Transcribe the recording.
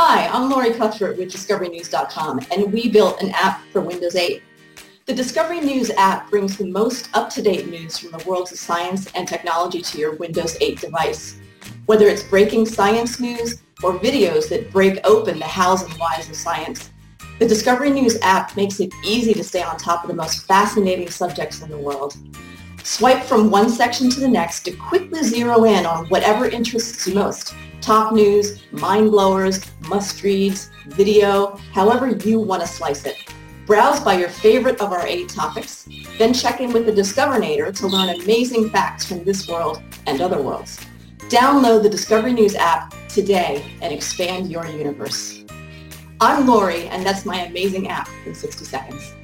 Hi, I'm Lori Cuthbert with DiscoveryNews.com, and we built an app for Windows 8. The Discovery News app brings the most up-to-date news from the worlds of science and technology to your Windows 8 device. Whether it's breaking science news or videos that break open the hows and whys of science, the Discovery News app makes it easy to stay on top of the most fascinating subjects in the world. Swipe from one section to the next to quickly zero in on whatever interests you most top news, mind blowers, must reads, video, however you want to slice it. Browse by your favorite of our eight topics, then check in with the Discoverinator to learn amazing facts from this world and other worlds. Download the Discovery News app today and expand your universe. I'm Lori, and that's my amazing app in 60 seconds.